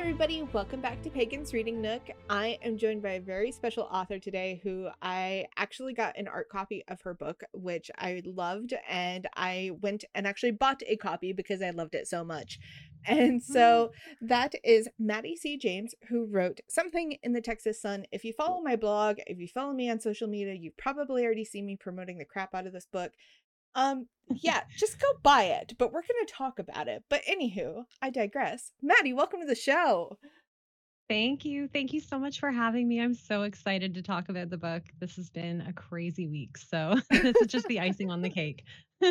everybody. Welcome back to Pagan's Reading Nook. I am joined by a very special author today who I actually got an ARC copy of her book, which I loved. And I went and actually bought a copy because I loved it so much. And hmm. so that is Maddy C. James, who wrote Something in the Texas Sun. If you follow my blog, if you follow me on social media, you've probably already seen me promoting the crap out of this book. Um, yeah, just go buy it, but we're gonna talk about it. But anywho, I digress. Maddy, welcome to the show. Thank you. Thank you so much for having me. I'm so excited to talk about the book. This has been a crazy week. So, this is just the icing on the cake.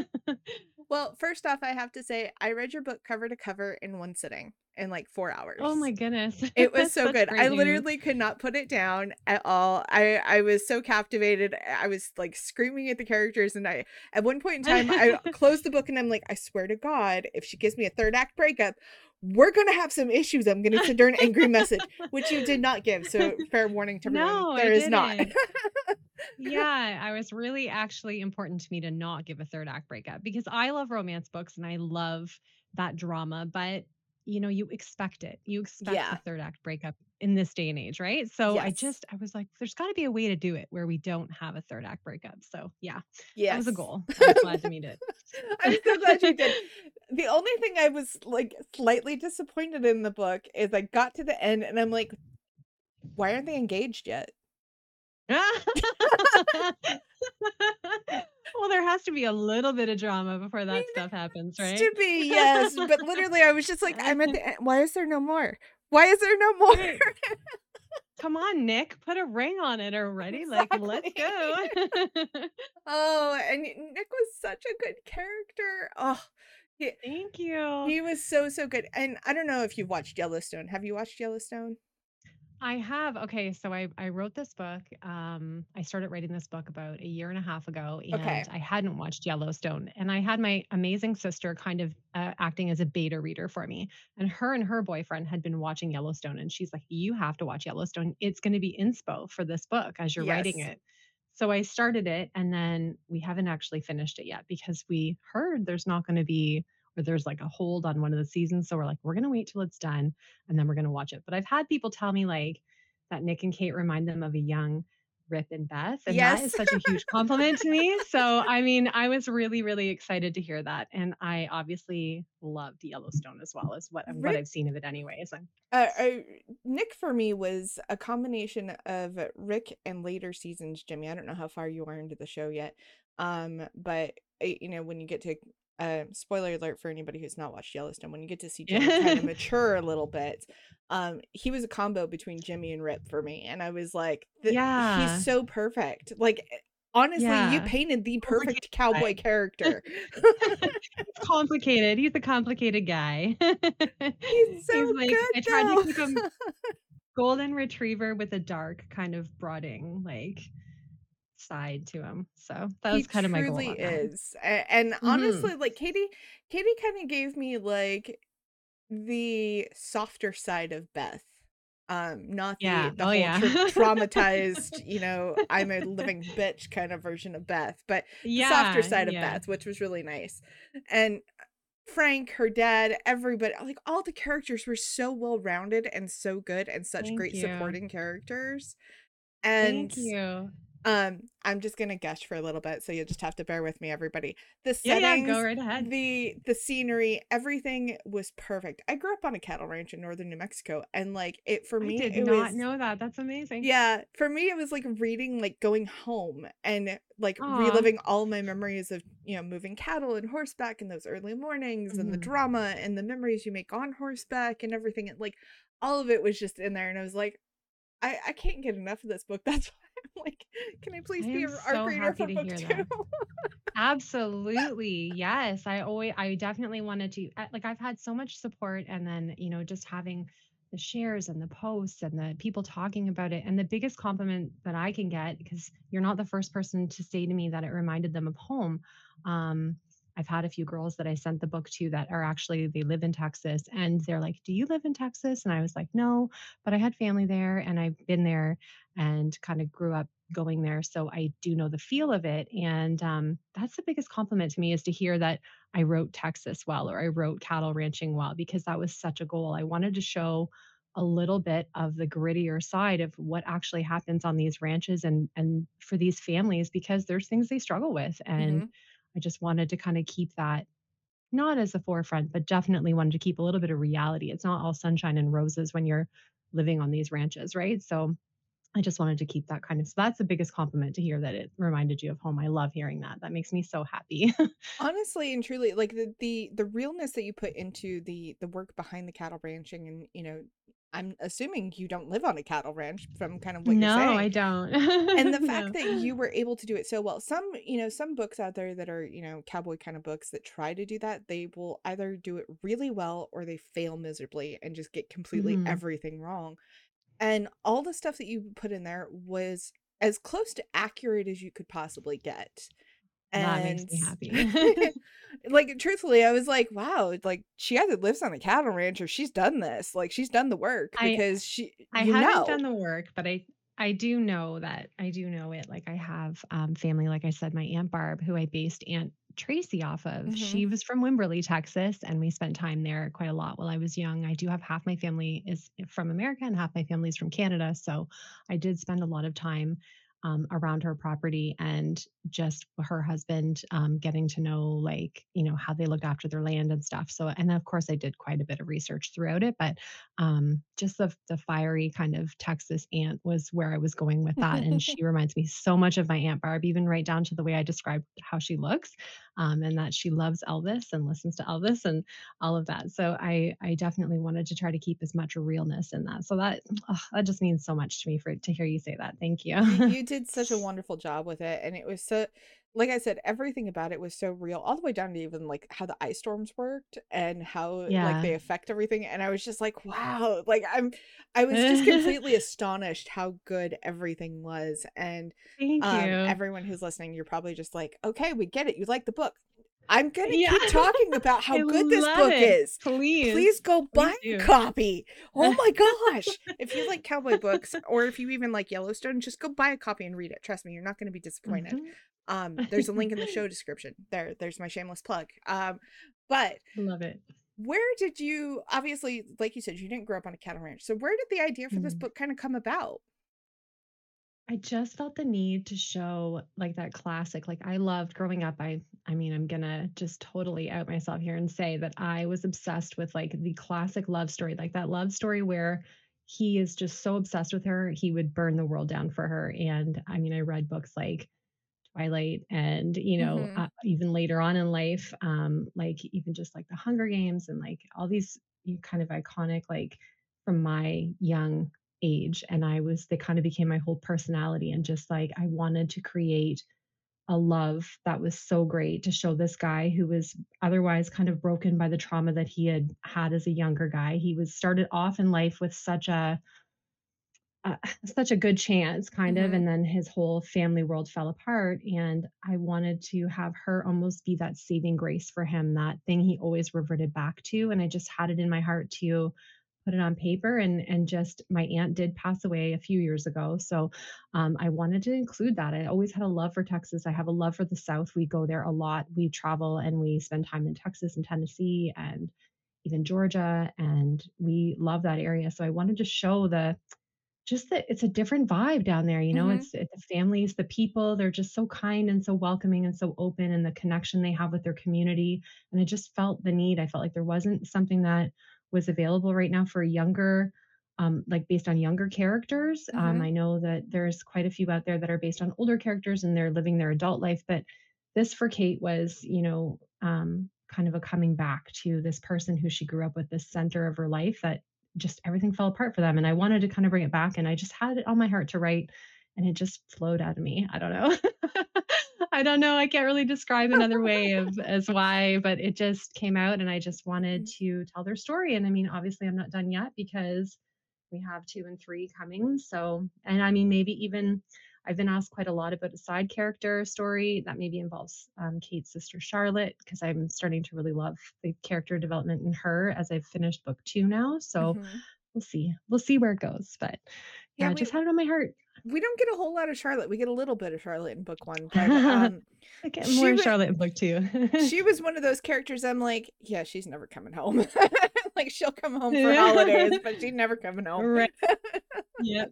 Well, first off, I have to say I read your book cover to cover in one sitting in like four hours. Oh my goodness. It was so good. I news. literally could not put it down at all. I I was so captivated. I was like screaming at the characters and I at one point in time I closed the book and I'm like, I swear to God, if she gives me a third act breakup, we're gonna have some issues. I'm gonna send her an angry message, which you did not give. So fair warning to everyone. No, I there is not. yeah, I was really actually important to me to not give a third act breakup because I love romance books and I love that drama, but you know, you expect it. You expect Yeah. a third act breakup in this day and age, right? So I just I was like, there's got to be a way to do it where we don't have a third act breakup. So yeah, yes. that was a goal. I was glad to meet it. I'm so glad you did. The only thing I was like slightly disappointed in the book is I got to the end and I'm like, why aren't they engaged yet? well, there has to be a little bit of drama before that stuff happens, right? To be, yes. But literally, I was just like, I'm at the end. Why is there no more? Why is there no more? Come on, Nick, put a ring on it already. Like, let's go. oh, and Nick was such a good character. Oh, he, Thank you. he was so, so good. And I don't know if you've watched Yellowstone. Have you watched Yellowstone? I have. Okay, so I I wrote this book. Um, I started writing this book about a year and a half ago, and Okay. I hadn't watched Yellowstone. And I had my amazing sister kind of uh, acting as a beta reader for me. And her and her boyfriend had been watching Yellowstone, and she's like, "You have to watch Yellowstone. It's going to be inspo for this book as you're writing it." So I started it, and then we haven't actually finished it yet because we heard there's not going to be or there's like a hold on one of the seasons. So we're like, we're gonna wait till it's done and then we're gonna watch it. But I've had people tell me like that Nick and Kate remind them of a young Rip and Beth. And that Yes. is such a huge compliment to me. So I mean, I was really, really excited to hear that. And I obviously loved Yellowstone as well as what what I've seen of it anyways. I'm uh, Nick for me was a combination of Rip and later seasons Jimmy. I don't know how far you are into the show yet, um, but uh, you know when you get to uh, spoiler alert for anybody who's not watched Yellowstone, when you get to see Jimmy kind of mature a little bit, um, he was a combo between Jimmy and Rip for me, and I was like, th- Yeah. he's so perfect. Like honestly, you painted the perfect cowboy character. it's complicated. He's a complicated guy. he's so like good. I tried though. to keep him golden retriever with a dark kind of brooding like side to him. So that was he kind of my goal. that. is and Mhm. honestly like katie katie kind of gave me like the softer side of beth um not the, Yeah. the Oh, whole yeah. tra- traumatized you know i'm a living bitch kind of version of beth but the Yeah. softer side of beth which was really nice and frank her dad everybody like all the characters were so well rounded and so good and such Thank great you. supporting characters and Thank you. Um, I'm just gonna gush for a little bit, so you'll just have to bear with me, everybody. The Yeah, yeah, go right ahead. the the scenery, everything was perfect. I grew up on a cattle ranch in northern New Mexico, and like it for me, I did it not was know that. That's amazing. yeah, for me it was like reading, like going home and like Aw. reliving all my memories of you know moving cattle and horseback in those early mornings and the Mhm. drama and the memories you make on horseback and everything. And like all of it was just in there, and I was like. I, I can't get enough of this book. That's why like, can I please I be our so reader for book two? Absolutely. Yes. I always, I definitely wanted to, like, I've had so much support and then, you know, just having the shares and the posts and the people talking about it. And the biggest compliment that I can get, because you're not the first person to say to me that it reminded them of home. Um, I've had a few girls that I sent the book to that are actually, they live in Texas and they're like, Do you live in Texas? And I was like, No, but I had family there and I've been there and kind of grew up going there. So I do know the feel of it. And um, that's the biggest compliment to me is to hear that I wrote Texas well or I wrote cattle ranching well because that was such a goal. I wanted to show a little bit of the grittier side of what actually happens on these ranches and and for these families because there's things they struggle with and Mhm. I just wanted to kind of keep that not as a forefront, but definitely wanted to keep a little bit of reality. It's not all sunshine and roses when you're living on these ranches, right? So I just wanted to keep that kind of so that's the biggest compliment to hear that it reminded you of home. I love hearing that. That makes me so happy. Honestly and truly, like the the the realness that you put into the the work behind the cattle ranching and, you know, I'm assuming you don't live on a cattle ranch from kind of what you're saying. No. I don't. And the fact No. that you were able to do it so well. Some, you know, some books out there that are, you know, cowboy kind of books that try to do that, they will either do it really well or they fail miserably and just get completely Mhm. everything wrong. And all the stuff that you put in there was as close to accurate as you could possibly get. That makes And me happy. like truthfully, I was like, wow, like she either lives on a cattle ranch or she's done this. Like she's done the work I because she I haven't done the work, but I I do know that I do know it. Like I have um, family, like I said, my Aunt Barb, who I based Aunt Tracy off of. Mhm. She was from Wimberley, Texas, and we spent time there quite a lot while I was young. I do have half my family is from America and half my family is from Canada. So I did spend a lot of time um, around her property and just her husband um, getting to know like you know how they looked after their land and stuff. So and of course i did quite a bit of research throughout it but um, just the the fiery kind of Texas aunt was where I was going with that, and she reminds me so much of my Aunt Barb, even right down to the way I described how she looks, um, and that she loves Elvis and listens to Elvis and all of that. So I I definitely wanted to try to keep as much realness in that. So that ugh, that just means so much to me for to hear you say that. Thank. You you did such a wonderful job with it, and it was so like I said, everything about it was so real, all the way down to even like how the ice storms worked and how like they affect everything. And I was just like, wow, like I'm I was just completely astonished how good everything was. And Thank um you. everyone who's listening, you're probably just like, okay, we get it. You like the book. I'm gonna Yeah, keep talking about how I good this book it. is. Please, Please go buy please a copy. Oh my gosh. If you like cowboy books or if you even like Yellowstone, just go buy a copy and read it. Trust me, you're not going to be disappointed. Mhm. Um, there's a link in the show description. There, there's my shameless plug. Um, but Love it. where did you obviously, like you said, you didn't grow up on a cattle ranch. So where did the idea for this Mm. book kind of come about? I just felt the need to show like that classic. Like I loved growing up. I I mean, I'm gonna just totally out myself here and say that I was obsessed with like the classic love story, like that love story where he is just so obsessed with her, he would burn the world down for her. And I mean, I read books like Twilight and, you know, hmm uh, even later on in life, um, like even just like the Hunger Games and like all these kind of iconic, like from my young age. And I was, they kind of became my whole personality. And just like I wanted to create a love that was so great to show this guy who was otherwise kind of broken by the trauma that he had had as a younger guy. He was started off in life with such a uh, such a good chance kind of hmm and then his whole family world fell apart and i wanted to have her almost be that saving grace for him that thing he always reverted back to and i just had it in my heart to put it on paper and and just my aunt did pass away a few years ago so um, i wanted to include that. I always had a love for texas. I have a love for the south. We go there a lot. We travel and we spend time in texas and tennessee and even georgia and we love that area so i wanted to show the just that it's a different vibe down there, you know, hmm it's it's the families, the people, they're just so kind and so welcoming and so open and the connection they have with their community. And I just felt the need. I felt like there wasn't something that was available right now for younger, um, like based on younger characters. Um, hmm I know that there's quite a few out there that are based on older characters and they're living their adult life, but this for Kate was, you know, um, kind of a coming back to this person who she grew up with, this center of her life that just everything fell apart for them. And I wanted to kind of bring it back. And I just had it on my heart to write, and it just flowed out of me. I don't know. I don't know. I can't really describe another way of as why, but it just came out, and I just wanted mm. to tell their story. And I mean, obviously, I'm not done yet because we have two and three coming. So, and I mean, maybe even I've been asked quite a lot about a side character story that maybe involves um, Kate's sister Charlotte, because I'm starting to really love the character development in her as I've finished book two now. So hmm we'll see. We'll see where it goes. But Yeah, yeah, we just had it on my heart. we don't get a whole lot of Charlotte. We get a little bit of Charlotte in book one, but um, I get more was Charlotte in book two. she was one of those characters I'm like, yeah, she's never coming home. like she'll come home for holidays, but she's never coming home. Right. Yep.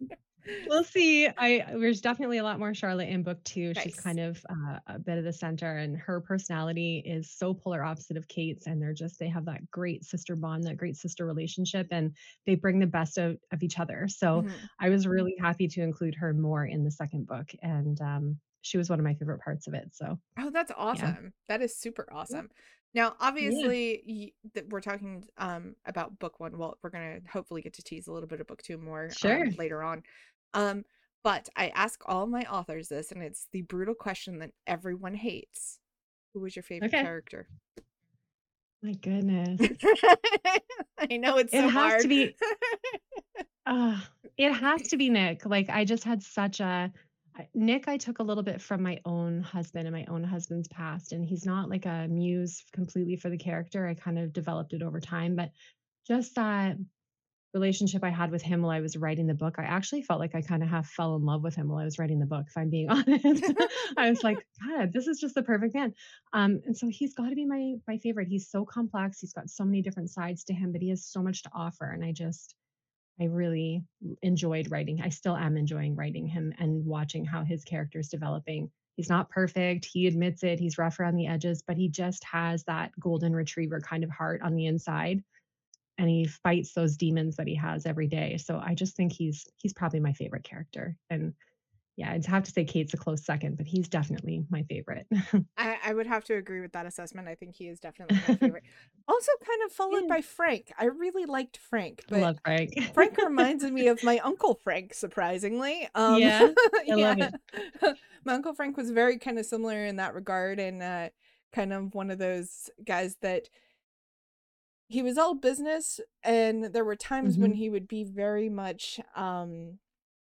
We'll see. I there's definitely a lot more Charlotte in book two. She's kind of uh, a bit of the center, and her personality is so polar opposite of Kate's. And they're just they have that great sister bond, that great sister relationship, and they bring the best of, of each other. So Mhm. I was really happy to include her more in the second book, and um, she was one of my favorite parts of it. So Oh, that's yeah, awesome. That is super awesome. Now, yeah, obviously, y- that we're talking um about book one. Well, we're gonna hopefully get to tease a little bit of book two more sure. um later on. Um, but I ask all my authors this, and it's the brutal question that everyone hates. Who was your favorite Okay. character? My goodness, I know it's it so has to be. Uh, it has to be Nick. Like I just had such a Nick I took a little bit from my own husband and my own husband's past and he's not like a muse completely for the character. I kind of developed it over time, but just that relationship I had with him while I was writing the book, I actually felt like I kind of half fell in love with him while I was writing the book, if I'm being honest. I was like, God, this is just the perfect man. Um, and so he's got to be my my favorite. He's so complex. He's got so many different sides to him, but he has so much to offer. And I just I really enjoyed writing. I still am enjoying writing him and watching how his character is developing. He's not perfect. He admits it. He's rough around the edges, but he just has that golden retriever kind of heart on the inside and he fights those demons that he has every day. So I just think he's he's probably my favorite character. And yeah, I'd have to say Kate's a close second, but he's definitely my favorite. I, I would have to agree with that assessment. I think he is definitely my favorite. Also, kind of followed Yeah. by Frank. I really liked Frank, I but love Frank. Frank reminds me of my uncle Frank, surprisingly. Um, Yeah, I love yeah, it. my uncle Frank was very kind of similar in that regard, and uh, kind of one of those guys that he was all business, and there were times when Mhm. he would be very much um,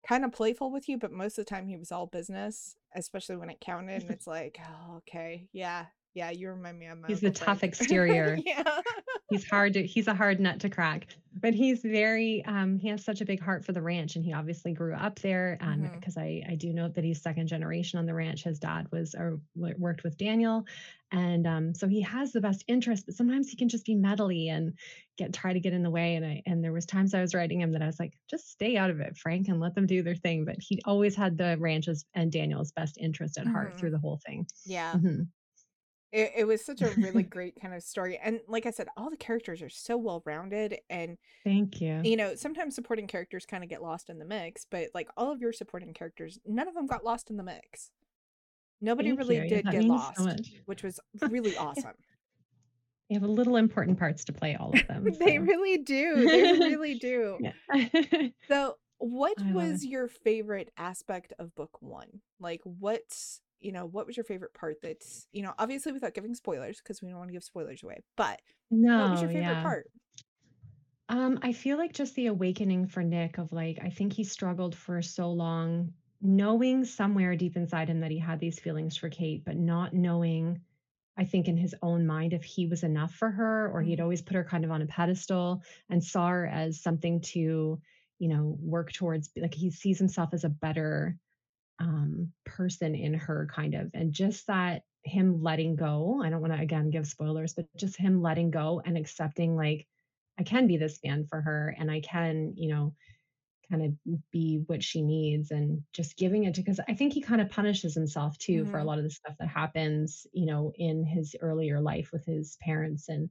kind of playful with you, but most of the time he was all business, especially when it counted. And it's like, oh, okay, yeah, yeah, you remind me of my He's the tough Frank. exterior. yeah. He's hard to he's a hard nut to crack, but he's very um he has such a big heart for the ranch and he obviously grew up there um hmm because I I do note that he's second generation on the ranch. His dad was or worked with Daniel and um so he has the best interest, but sometimes he can just be meddly and get try to get in the way and I and there was times I was writing him that I was like just stay out of it, Frank, and let them do their thing, but he always had the ranch's and Daniel's best interest at heart hmm through the whole thing. Yeah. Mhm. It, it was such a really great kind of story. And like I said, all the characters are so well rounded. And, Thank you. you know, sometimes supporting characters kind of get lost in the mix, but like all of your supporting characters, none of them got lost in the mix. Nobody Thank really you. Did get means so lost, which was really awesome. They have a little important parts to play, all of them. They really do. They really do. So, what I was your favorite aspect of book one? Like, what's, you know, what was your favorite part that's, you know, obviously without giving spoilers, because we don't want to give spoilers away, but what was your favorite yeah. part? Um, I feel like just the awakening for Nick of like, I think he struggled for so long, knowing somewhere deep inside him that he had these feelings for Kate, but not knowing, I think, in his own mind if he was enough for her or he'd Mhm. always put her kind of on a pedestal and saw her as something to, you know, work towards. Like he sees himself as a better um, person in her, kind of. And just that him letting go, I don't want to again give spoilers, but just him letting go and accepting, like, I can be this man for her and I can, you know, kind of be what she needs and just giving it to because I think he kind of punishes himself too for a Mhm. lot of the stuff that happens, you know, in his earlier life with his parents. And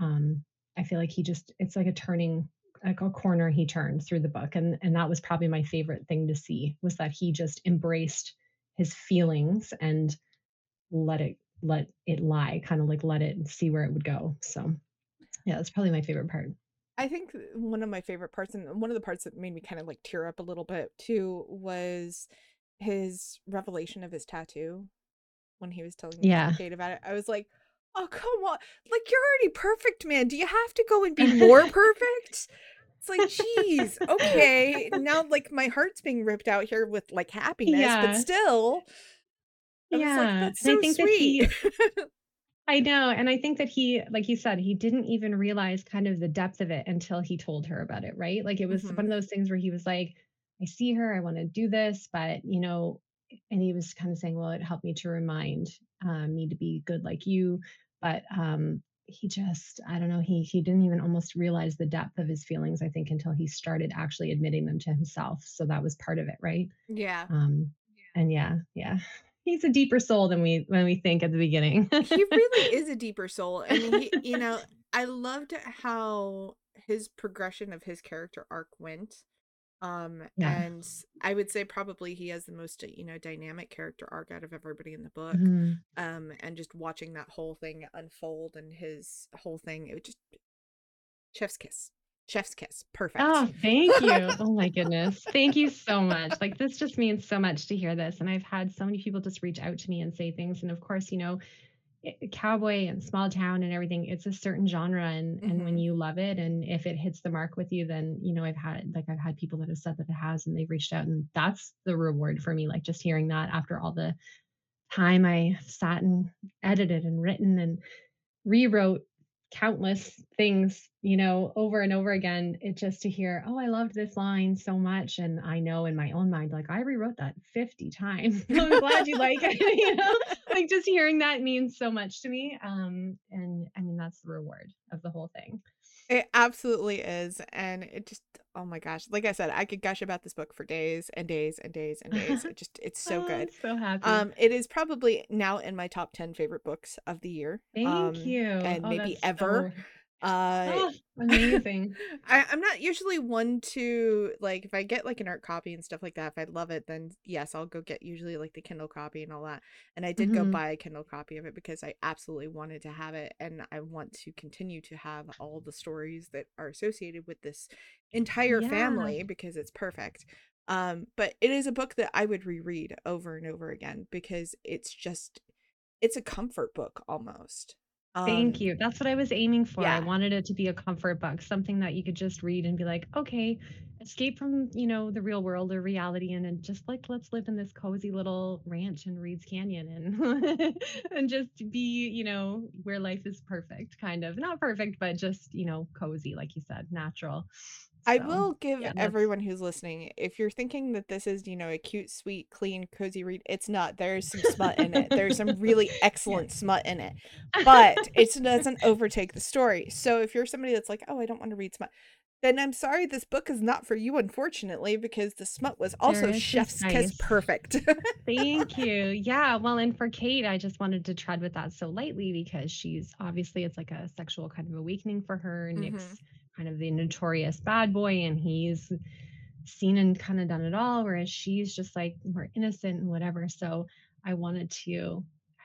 um I feel like he just it's like a turning like a corner he turned through the book. And and that was probably my favorite thing to see was that he just embraced his feelings and let it let it lie, kind of like let it see where it would go. So yeah, that's probably my favorite part. I think one of my favorite parts, and one of the parts that made me kind of like tear up a little bit too, was his revelation of his tattoo when he was telling Yeah. Kate about it. I was like, oh, come on. Like, you're already perfect, man. Do you have to go and be more perfect? It's like, geez, okay. Now, like, my heart's being ripped out here with like happiness, but still, I like, Yeah. that's And I so think that sweet. he I know, and I think that he like you said, he didn't even realize kind of the depth of it until he told her about it, right? Like it was hmm one of those things where he was like, I see her, I want to do this, but you know, and he was kind of saying, well, it helped me to remind um, me to be good like you, but um he just I don't know, he he didn't even almost realize the depth of his feelings, I think, until he started actually admitting them to himself. So that was part of it, right? Yeah. Um, and yeah, yeah. He's a deeper soul than we when we think at the beginning. He really is a deeper soul. I mean, he, you know, I loved how his progression of his character arc went. Um, Yeah. and I would say probably he has the most, you know, dynamic character arc out of everybody in the book. Mhm. Um, and just watching that whole thing unfold and his whole thing, it would just chef's kiss. Chef's kiss. Perfect. Oh, thank you. Oh my goodness. Thank you so much. Like this just means so much to hear this. And I've had so many people just reach out to me and say things. And of course, you know, cowboy and small town and everything, it's a certain genre. And and when hmm you love it and if it hits the mark with you, then you know, I've had like I've had people that have said that it has and they've reached out and that's the reward for me. Like just hearing that after all the time I sat and edited and written and rewrote countless things, you know, over and over again. It just to hear, oh, I loved this line so much. And I know in my own mind, like I rewrote that 50 times. I'm glad you like it. You know, like just hearing that means so much to me. Um, and I mean, that's the reward of the whole thing. It absolutely is. And it just, oh my gosh. Like I said, I could gush about this book for days and days and days and days. It just, it's so oh, I'm good. so happy. Um, it is probably now in my top 10 favorite books of the year. Thank Um, you. and Oh, maybe ever. so, Uh, oh, amazing. I, I'm not usually one to like if I get like an ARC copy and stuff like that, if I love it, then yes, I'll go get usually like the Kindle copy and all that. And I did go hmm buy a Kindle copy of it because I absolutely wanted to have it and I want to continue to have all the stories that are associated with this entire Yeah. family because it's perfect. Um, but it is a book that I would reread over and over again because it's just it's a comfort book almost. Thank Um, you. That's what I was aiming for. I wanted it to be a comfort book, something that you could just read and be like, okay, escape from, you know, the real world or reality and, and just like let's live in this cozy little ranch in Reed's Canyon and and just be, you know, where life is perfect, kind of. Not perfect, but just, you know, cozy, like you said, natural. I So will give yeah, everyone who's listening, if you're thinking that this is, you know, a cute, sweet, clean, cozy read, it's not. There's some smut in it. There's some really excellent smut in it, but it doesn't overtake the story. So if you're somebody that's like, oh, I don't want to read smut, then I'm sorry, this book is not for you, unfortunately, because the smut was also chef's kiss perfect. Thank you. Yeah, well, and for Kate, I just wanted to tread with that so lightly because she's obviously it's like a sexual kind of awakening for her. Mm-hmm. Nick's kind of the notorious bad boy, and he's seen and kind of done it all, whereas she's just like more innocent and whatever. So I wanted to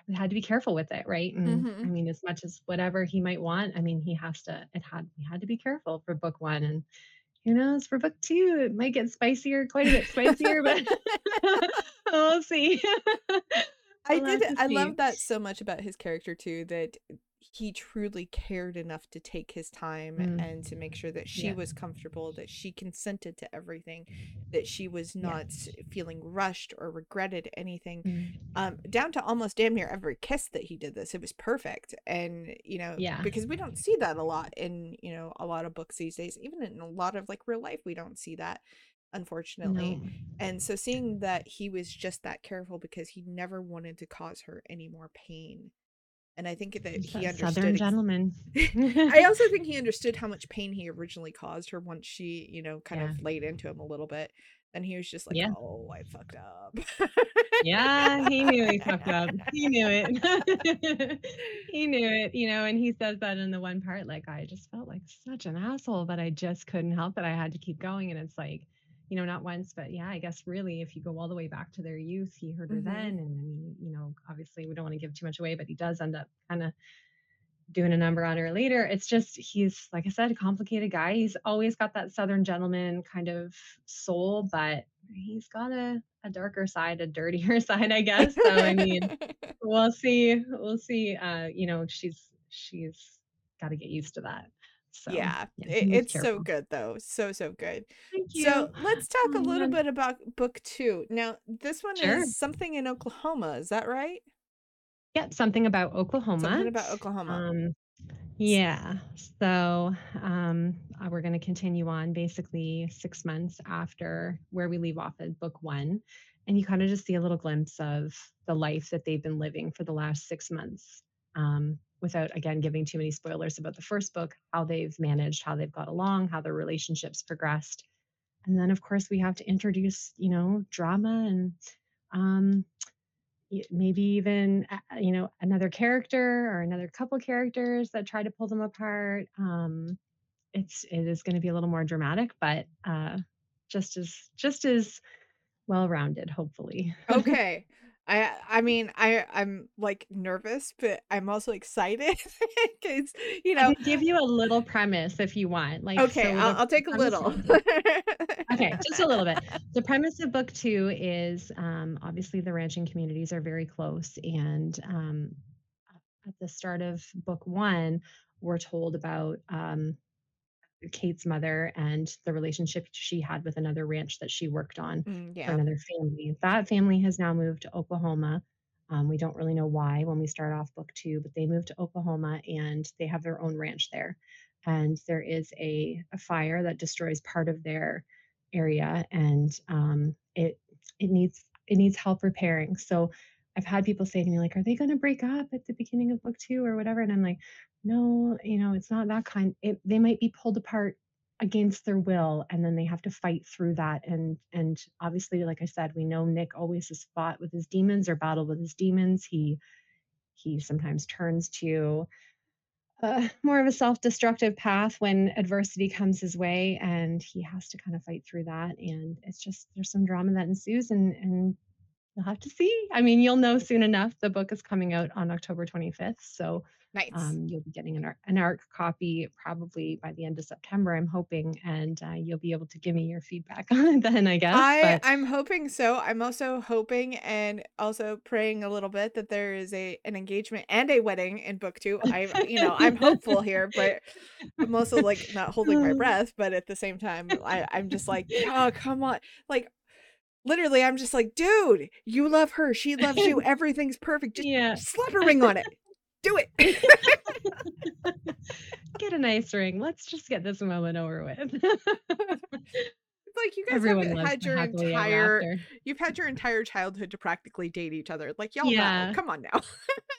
I had to be careful with it, right? And I hmm mean, as much as whatever he might want, I mean, he has to. It had we had to be careful for book one, and who knows for book two, it might get spicier, quite a bit spicier, but we'll see. I did I love that so much about his character too, that he truly cared enough to take his time Mm, and to make sure that she yes, was comfortable, that she consented to everything, that she was not feeling rushed or regretted anything. Mm, Um, down to almost damn near every kiss that he did this. It was perfect. And, you know, yeah. because we don't see that a lot in, you know, a lot of books these days. Even in a lot of like real life, we don't see that, unfortunately. No. And so seeing that he was just that careful because he never wanted to cause her any more pain. And I think that He's he understood Southern gentleman. I also think he understood how much pain he originally caused her once she, you know, kind Yeah. of laid into him a little bit. And he was just like, Yeah. "Oh, I fucked up." Yeah, he knew he fucked up. He knew it. He knew it, you know, and he says that in the one part, like, "I just felt like such an asshole, but I just couldn't help it. I had to keep going." And it's like, you know, not once, but yeah, I guess really if you go all the way back to their youth, he heard her hmm then, and then he, you know, obviously we don't want to give too much away, but he does end up kinda doing a number on her later. It's just he's like I said, a complicated guy. He's always got that southern gentleman kind of soul, but he's got a, a darker side, a dirtier side, I guess. So I mean, we'll see. We'll see. Uh, you know, she's she's got to get used to that. So yeah, yeah, it, it's so good though. So so good. Thank So let's talk a little man. bit about book two. Now, this one Sure. is something in Oklahoma. Is that right? Yeah, something about Oklahoma. Something about Oklahoma. Um, Yeah. So um, uh, we're going to continue on basically six months after where we leave off in book one. And you kind of just see a little glimpse of the life that they've been living for the last six months. Um, without again giving too many spoilers about the first book, how they've managed, how they've got along, how their relationships progressed. And then of course we have to introduce, you know, drama and um maybe even uh, you know another character or another couple characters that try to pull them apart um it's it is going to be a little more dramatic but uh just as just as well rounded hopefully Okay. I I mean, I I'm, like, nervous, but I'm also excited because you I know can give you a little premise if you want like Okay, so I'll I'll take a little. Okay, just a little bit. The premise of book 2 is, um, obviously the ranching communities are very close, and, um, at the start of book 1, we're told about, um, Kate's mother and the relationship she had with another ranch that she worked on Mm, for another family. That family has now moved to Oklahoma. Um, we don't really know why when we start off book 2, but they moved to Oklahoma and they have their own ranch there. And there is a a fire that destroys part of their area and, um, it it needs it needs help repairing. So, I've had people say to me like, "Are they gonna break up at the beginning of book 2 or whatever?" And I'm like, "No, you know, it's not that kind." It they might be pulled apart against their will, and then they have to fight through that, and and obviously, like I said, we know Nick always has fought with his demons or battled with his demons. He he sometimes turns to uh, more of a self-destructive path when adversity comes his way, and he has to kind of fight through that, and it's just there's some drama that ensues, and and you'll have to see. I mean, you'll know soon enough. The book is coming out on October 25th, so, Nice. um, you'll be getting an ARC an ARC copy probably by the end of September, I'm hoping, and, uh, you'll be able to give me your feedback on it then, I guess, I but I'm hoping so. I'm also hoping and also praying a little bit that there is a an engagement and a wedding in book 2. I you know, I'm hopeful here, but I'm also, like, not holding my breath, but at the same time, I I'm just like, "Oh, come on." Like, literally, I'm just like, "Dude, you love her, she loves you, everything's perfect, just Yeah. slap a ring on it. Do it." Get a nice ring. Let's just get this moment over with. It's like, you guys Everyone have had your entire you've had your entire childhood to practically date each other, like, y'all know, Yeah. come on now.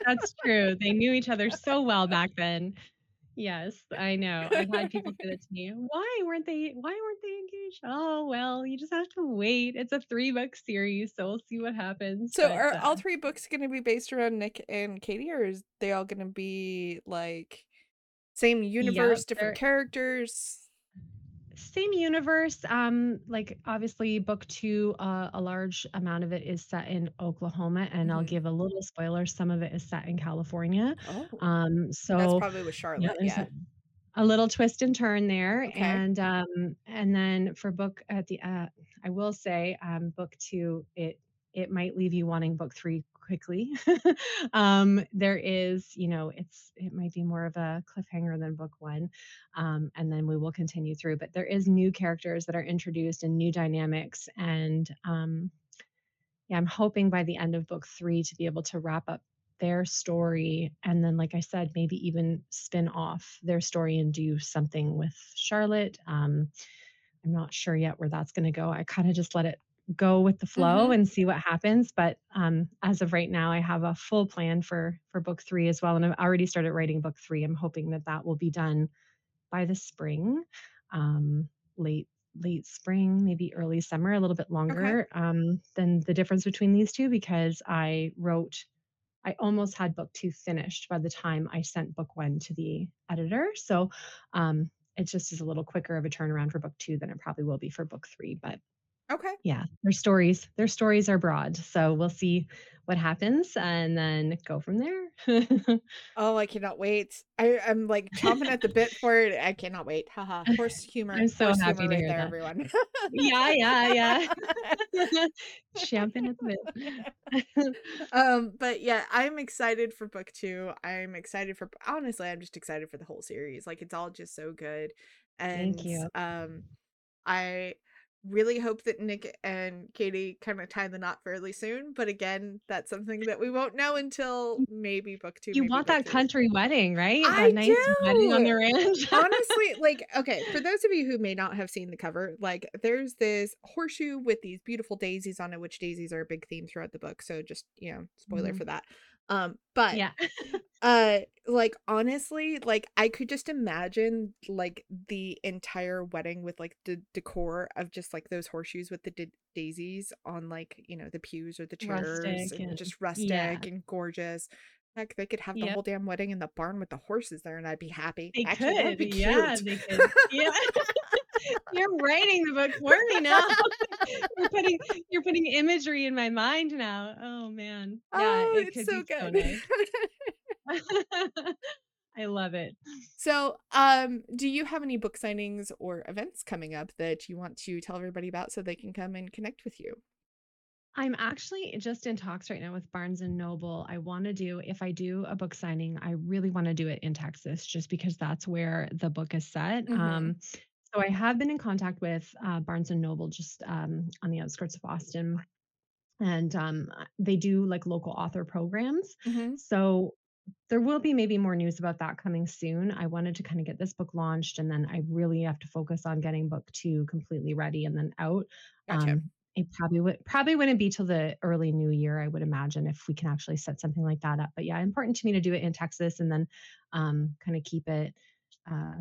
That's true. They knew each other so well back then. Yes, I know. I've had people say that to me. "Why weren't they why weren't they engaged?" "Oh, well, you just have to wait. It's a three-book series, so we'll see what happens." So, But, are uh all 3 books gonna be based around Nick and Katie, or is they all gonna be, like, same universe, different characters? Same universe, um, like, obviously, book 2, uh, a large amount of it is set in Oklahoma, and I'll Mhm. give a little spoiler, some of it is set in California. Oh. Um, That's probably with yeah, Charlotte, there's yeah. a a little twist and turn there, Okay. and, um, and then for book at the, uh I will say, um, book 2, it it might leave you wanting book 3 quickly. Um, there is, you know, it's it might be more of a cliffhanger than book 1, um, and then we will continue through, but there is new characters that are introduced and new dynamics, and, um, yeah, I'm hoping by the end of book 3 to be able to wrap up their story, and then, like I said, maybe even spin off their story and do something with Charlotte. Um, I'm not sure yet where that's gonna go. I kinda just let it go with the flow Mhm. and see what happens, but, um, as of right now, I have a full plan for for book 3 as well, and I've already started writing book 3. I'm hoping that that will be done by the spring, um, late late spring, maybe early summer, a little bit Okay. longer, um, than the difference between these 2 because I wrote I almost had book 2 finished by the time I sent book 1 to the editor, so, um, it just is a little quicker of a turnaround for book 2 than it probably will be for book 3, but Okay. yeah, their stories their stories are broad, so we'll see what happens and then go from there. Oh, I cannot wait. I I'm, like, chomping at the bit for it. I cannot wait. Haha, horse humor I'm so horse happy to right hear there, that. everyone. Yeah, yeah, yeah. Champing at the bit. Um, but yeah, I'm excited for book 2. I'm excited for honestly, I'm just excited for the whole series, like, it's all just so good, Thank and, you. um, I really hope that Nick and Katie kinda tie the knot fairly soon, but again, that's something that we won't know until Mm. maybe book 2, You want that 3. country wedding, right? That I nice wedding on the ranch. Honestly, like, okay, for those of you who may not have seen the cover, like, there's this horseshoe with these beautiful daisies on it, which daisies are a big theme throughout the book, so just, you know, spoiler Mhm. for that. Um, but Yeah. uh like honestly, like I could just imagine like the entire wedding with like the decor of just like those horseshoes with the da- daisies on like, you know, the pews or the chairs Rustic and and just yeah. rustic and gorgeous. Heck, they could have the Yep. whole damn wedding in the barn with the horses there and I'd be happy. They Actually, could. be Yeah, they could. Yeah. You're writing the book for me now. You're putting you're putting imagery in my mind now. Oh, man. Yeah, Oh, it it's so be so good. nice. I love it. So, um, do you have any book signings or events coming up that you want to tell everybody about so they can come and connect with you? I'm actually just in talks right now with Barnes& Noble. I wanna do if I do a book signing, I really wanna do it in Texas just because that's where the book is set. Mhm. Um, so I have been in contact with, uh, Barnes& Noble just, um, on the outskirts of Austin, and, um, they do, like, local author programs. Mhm. So there will be maybe more news about that coming soon. I wanted to kinda get this book launched, and then I really have to focus on getting book 2 completely ready and then out. Gotcha. Um, it probably would probably wouldn't be till the early new year, I would imagine, if we can actually set something like that up. But yeah, important to me to do it in Texas and then, um, kinda keep it, uh,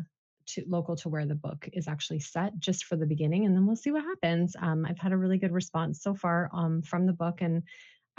to local to where the book is actually set just for the beginning, and then we'll see what happens. Um, I've had a really good response so far, um, from the book, and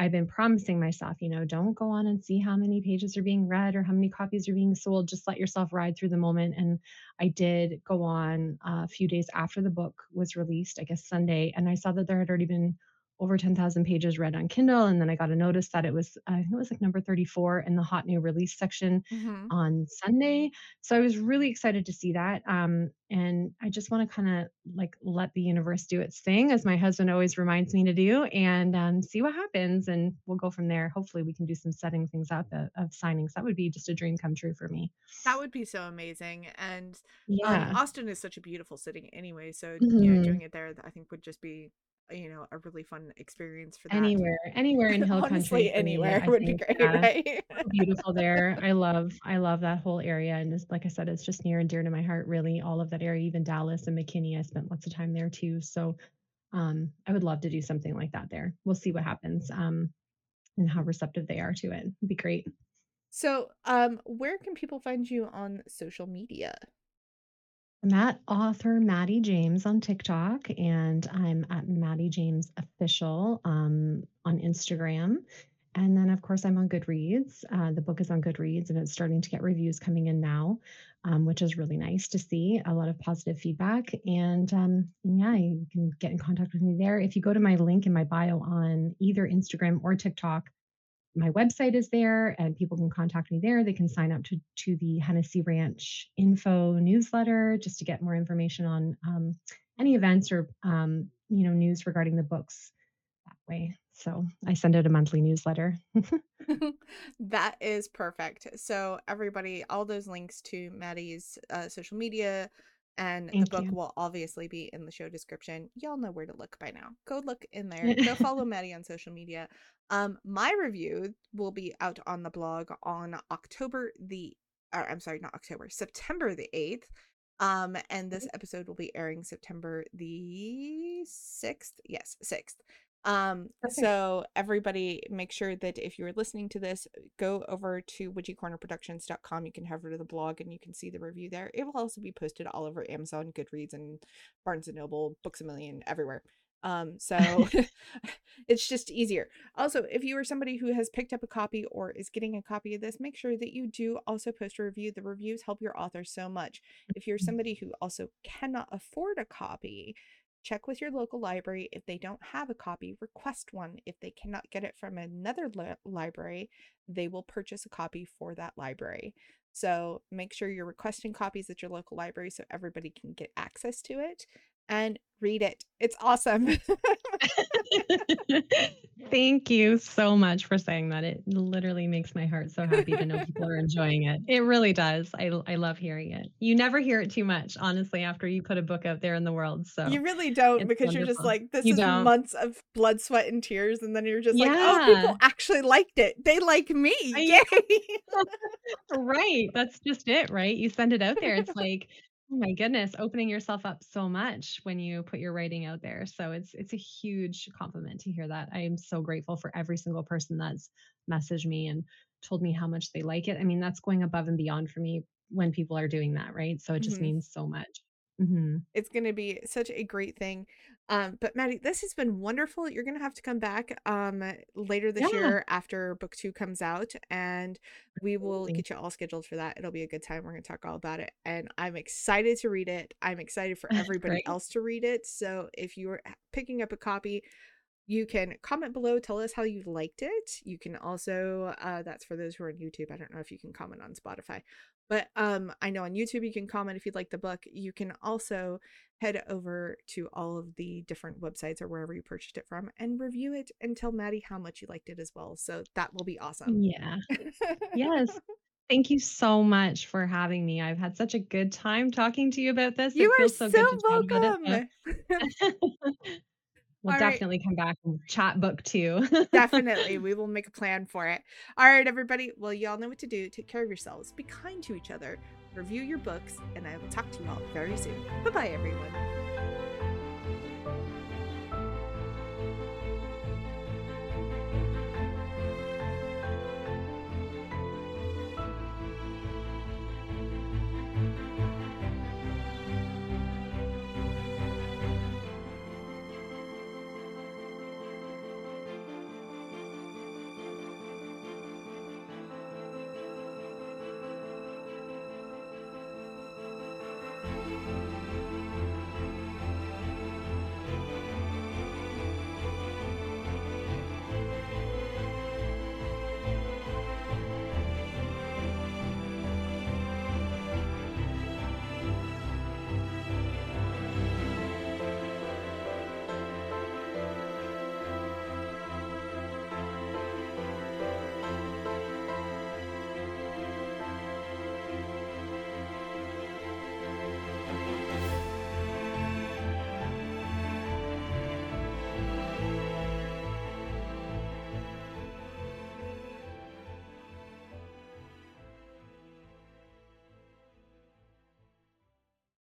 I've been promising myself, you know, don't go on and see how many pages are being read or how many copies are being sold. Just let yourself ride through the moment. And I did go on uh, a few days after the book was released, I guess Sunday, and I saw that there had already been over 10,000 pages read on Kindle. And then I got a notice that it was, I think it was like number 34 in the hot new release section Mhm. on Sunday. So I was really excited to see that. Um, and I just want to kind of like let the universe do its thing, as my husband always reminds me to do, and um, see what happens. And we'll go from there. Hopefully, we can do some setting things up of, of signings. That would be just a dream come true for me. That would be so amazing, and, um, Yeah. Austin is such a beautiful city anyway, so, you know, Mhm. doing it there, I think would just be, you know, a really fun experience for that. Anywhere, anywhere in Hill Honestly, Country me, anywhere I would be great, yeah. right? Beautiful there. I love I love that whole area, and just like I said, it's just near and dear to my heart, really, all of that area, even Dallas and McKinney, I spent lots of time there too, so, um, I would love to do something like that there. We'll see what happens, um, and how receptive they are to it. It'd be great. So, um, where can people find you on social media? I'm at author Maddy James on TikTok, and I'm at Maddy James Official um, on Instagram. And then, of course, I'm on Goodreads. Uh, the book is on Goodreads, and it's starting to get reviews coming in now, um, which is really nice to see. A lot of positive feedback. And um, yeah, you can get in contact with me there. If you go to my link in my bio on either Instagram or TikTok, my website is there and people can contact me there. They can sign up to, to the Hennessey Ranch info newsletter just to get more information on um, any events or um, you know news regarding the books that way. So I send out a monthly newsletter. That is perfect. So everybody, all those links to Maddy's uh, social media and the book you. will obviously be in the show description. Y'all know where to look by now. Go look in there. Go follow Maddy on social media. Um, my review will be out on the blog on October the, or I'm sorry, not October, September the 8th. Um, and this episode will be airing September the 6th. Yes, 6th. Um, Perfect. so everybody make sure that if you're listening to this, go over to witchycornerproductions.com. You can head over to the blog and you can see the review there. It will also be posted all over Amazon, Goodreads, and Barnes and Noble, Books a Million, everywhere. Um, so it's just easier. Also, if you are somebody who has picked up a copy or is getting a copy of this, make sure that you do also post a review. The reviews help your author so much. If you're somebody who also cannot afford a copy, check with your local library. If they don't have a copy, request one. If they cannot get it from another li- library, they will purchase a copy for that library. So make sure you're requesting copies at your local library so everybody can get access to it and read it. It's awesome. Thank you so much for saying that. It literally makes my heart so happy to know people are enjoying it. It really does. I I love hearing it. You never hear it too much, honestly, after you put a book out there in the world. So You really don't because you're just like, this You is don't. months of blood, sweat, and tears. And then you're just like, oh, people actually liked it. They like me. Yay. Right. That's just it, right? You send it out there. It's like, oh my goodness, opening yourself up so much when you put your writing out there. So it's it's a huge compliment to hear that. I am so grateful for every single person that's messaged me and told me how much they like it. I mean, that's going above and beyond for me when people are doing that, right? So it just Mhm. means so much. Mhm. It's gonna be such a great thing. Um, but Maddy, this has been wonderful. You're gonna have to come back um later this Yeah, year after book two comes out, and we will get you all scheduled for that. It'll be a good time. We're gonna talk all about it, and I'm excited to read it. I'm excited for everybody else to read it. So if you're picking up a copy, you can comment below, tell us how you liked it. You can also, uh, that's for those who are on YouTube. I don't know if you can comment on Spotify, but um, I know on YouTube you can comment if you'd like the book. You can also head over to all of the different websites or wherever you purchased it from and review it and tell Maddy how much you liked it as well. So that will be awesome. Yeah. Yes. Thank you so much for having me. I've had such a good time talking to you about this. you It are feels so so good to chat about it, so welcome. we'll all right. definitely come back and chat book 2. Definitely. We will make a plan for it. All right, everybody. Well, y'all know what to do. Take care of yourselves. Be kind to each other. Review your books. And I will talk to you all very soon. Bye bye, everyone.